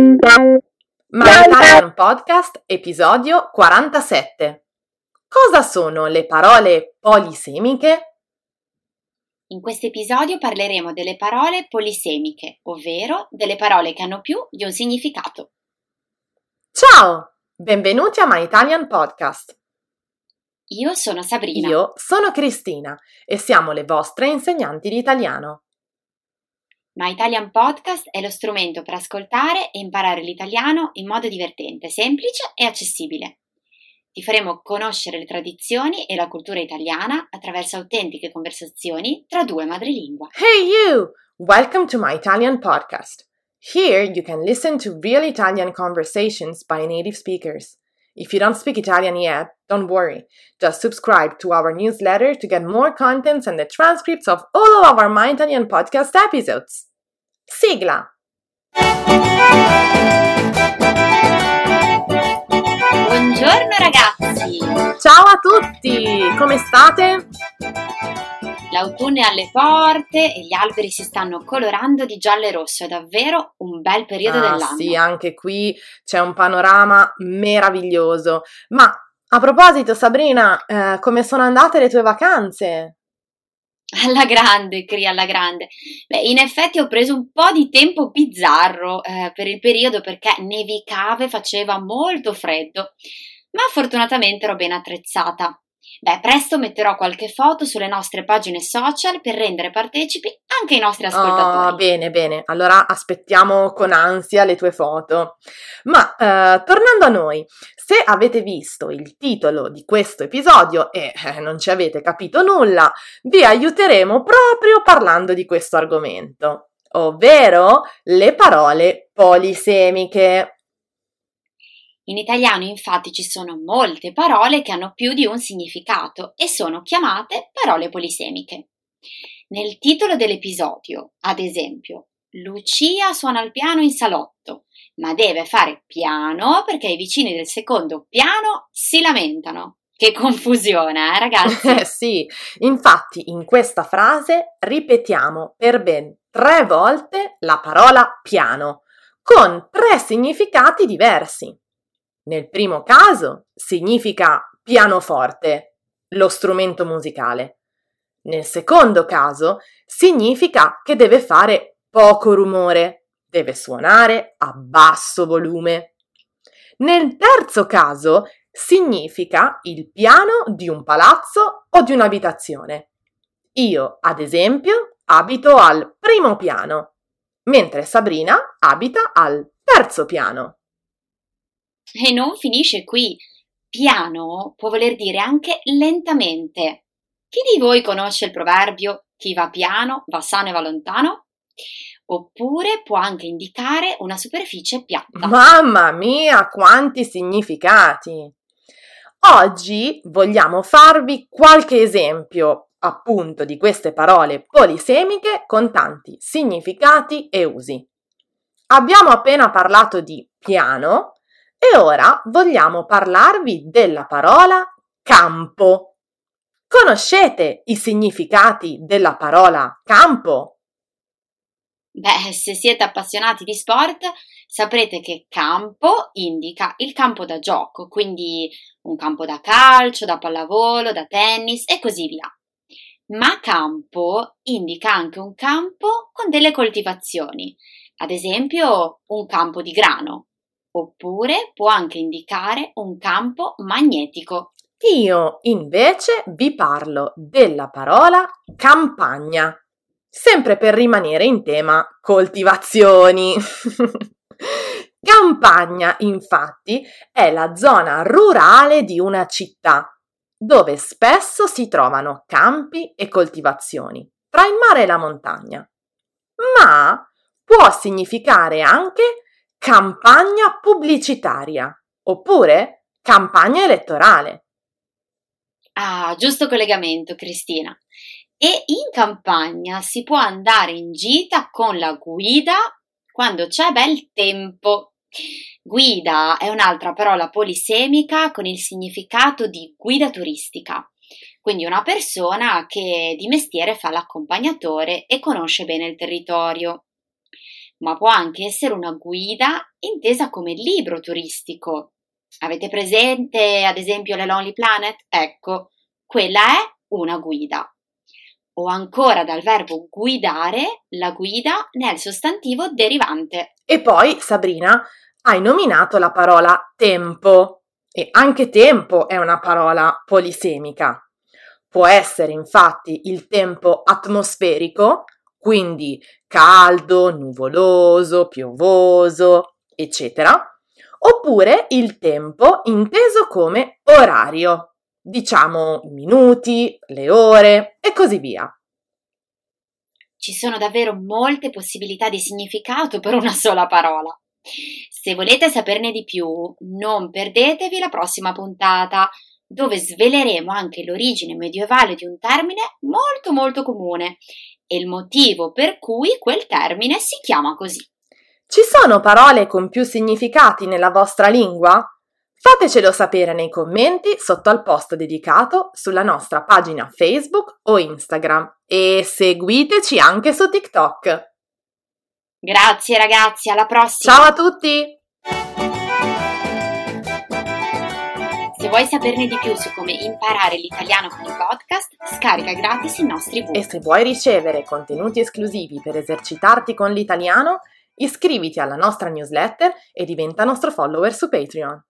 My Italian Podcast, episodio 47. Cosa sono le parole polisemiche? In questo episodio parleremo delle parole polisemiche, ovvero delle parole che hanno più di un significato. Ciao! Benvenuti a My Italian Podcast. Io sono Sabrina. Io sono Cristina e siamo le vostre insegnanti di italiano. My Italian Podcast è lo strumento per ascoltare e imparare l'italiano in modo divertente, semplice e accessibile. Ti faremo conoscere le tradizioni e la cultura italiana attraverso autentiche conversazioni tra due madrelingua. Hey you! Welcome to My Italian Podcast. Here you can listen to real Italian conversations by native speakers. If you don't speak Italian yet, don't worry. Just subscribe to our newsletter to get more contents and the transcripts of all of our My Italian podcast episodes. Sigla! Buongiorno ragazzi! Ciao a tutti! Come state? L'autunno è alle porte e gli alberi si stanno colorando di giallo e rosso, è davvero un bel periodo ah, dell'anno. Sì, anche qui c'è un panorama meraviglioso. Ma a proposito, Sabrina, eh, come sono andate le tue vacanze? Alla grande, Cri, alla grande. Beh, in effetti ho preso un po' di tempo bizzarro eh, per il periodo perché nevicava e faceva molto freddo, ma fortunatamente ero ben attrezzata. Beh, presto metterò qualche foto sulle nostre pagine social per rendere partecipi anche i nostri ascoltatori. Oh, bene, bene. Allora aspettiamo con ansia le tue foto. Ma eh, tornando a noi, se avete visto il titolo di questo episodio e eh, non ci avete capito nulla, vi aiuteremo proprio parlando di questo argomento, ovvero le parole polisemiche. In italiano infatti ci sono molte parole che hanno più di un significato e sono chiamate parole polisemiche. Nel titolo dell'episodio, ad esempio, Lucia suona il piano in salotto, ma deve fare piano perché i vicini del secondo piano si lamentano. Che confusione, eh ragazzi? Eh sì, infatti in questa frase ripetiamo per ben tre volte la parola piano, con tre significati diversi. Nel primo caso significa pianoforte, lo strumento musicale. Nel secondo caso significa che deve fare poco rumore, deve suonare a basso volume. Nel terzo caso significa il piano di un palazzo o di un'abitazione. Io, ad esempio, abito al primo piano, mentre Sabrina abita al terzo piano. E non finisce qui. Piano può voler dire anche lentamente. Chi di voi conosce il proverbio chi va piano va sano e va lontano? Oppure può anche indicare una superficie piatta. Mamma mia, quanti significati! Oggi vogliamo farvi qualche esempio appunto di queste parole polisemiche con tanti significati e usi. Abbiamo appena parlato di piano e ora vogliamo parlarvi della parola campo. Conoscete i significati della parola campo? Beh, se siete appassionati di sport, saprete che campo indica il campo da gioco, quindi un campo da calcio, da pallavolo, da tennis e così via. Ma campo indica anche un campo con delle coltivazioni, ad esempio un campo di grano, oppure può anche indicare un campo magnetico. Io invece vi parlo della parola campagna, sempre per rimanere in tema coltivazioni. Campagna, infatti, è la zona rurale di una città, dove spesso si trovano campi e coltivazioni, tra il mare e la montagna. Ma può significare anche campagna pubblicitaria oppure campagna elettorale. Ah, giusto collegamento, Cristina. E in campagna si può andare in gita con la guida quando c'è bel tempo. Guida è un'altra parola polisemica con il significato di guida turistica, quindi una persona che di mestiere fa l'accompagnatore e conosce bene il territorio. ma può anche essere una guida intesa come libro turistico. Avete presente ad esempio le Lonely Planet? Ecco, quella è una guida. O ancora dal verbo guidare, la guida nel sostantivo derivante. E poi, Sabrina, hai nominato la parola tempo e anche tempo è una parola polisemica. Può essere infatti il tempo atmosferico, quindi caldo, nuvoloso, piovoso, eccetera, oppure il tempo inteso come orario, diciamo i minuti, le ore e così via. Ci sono davvero molte possibilità di significato per una sola parola. Se volete saperne di più, non perdetevi la prossima puntata, dove sveleremo anche l'origine medievale di un termine molto molto comune e il motivo per cui quel termine si chiama così. Ci sono parole con più significati nella vostra lingua? Fatecelo sapere nei commenti sotto al post dedicato sulla nostra pagina Facebook o Instagram e seguiteci anche su TikTok. Grazie ragazzi, alla prossima! Ciao a tutti! Se vuoi saperne di più su come imparare l'italiano con i podcast, scarica gratis i nostri book. E se vuoi ricevere contenuti esclusivi per esercitarti con l'italiano, iscriviti alla nostra newsletter e diventa nostro follower su Patreon.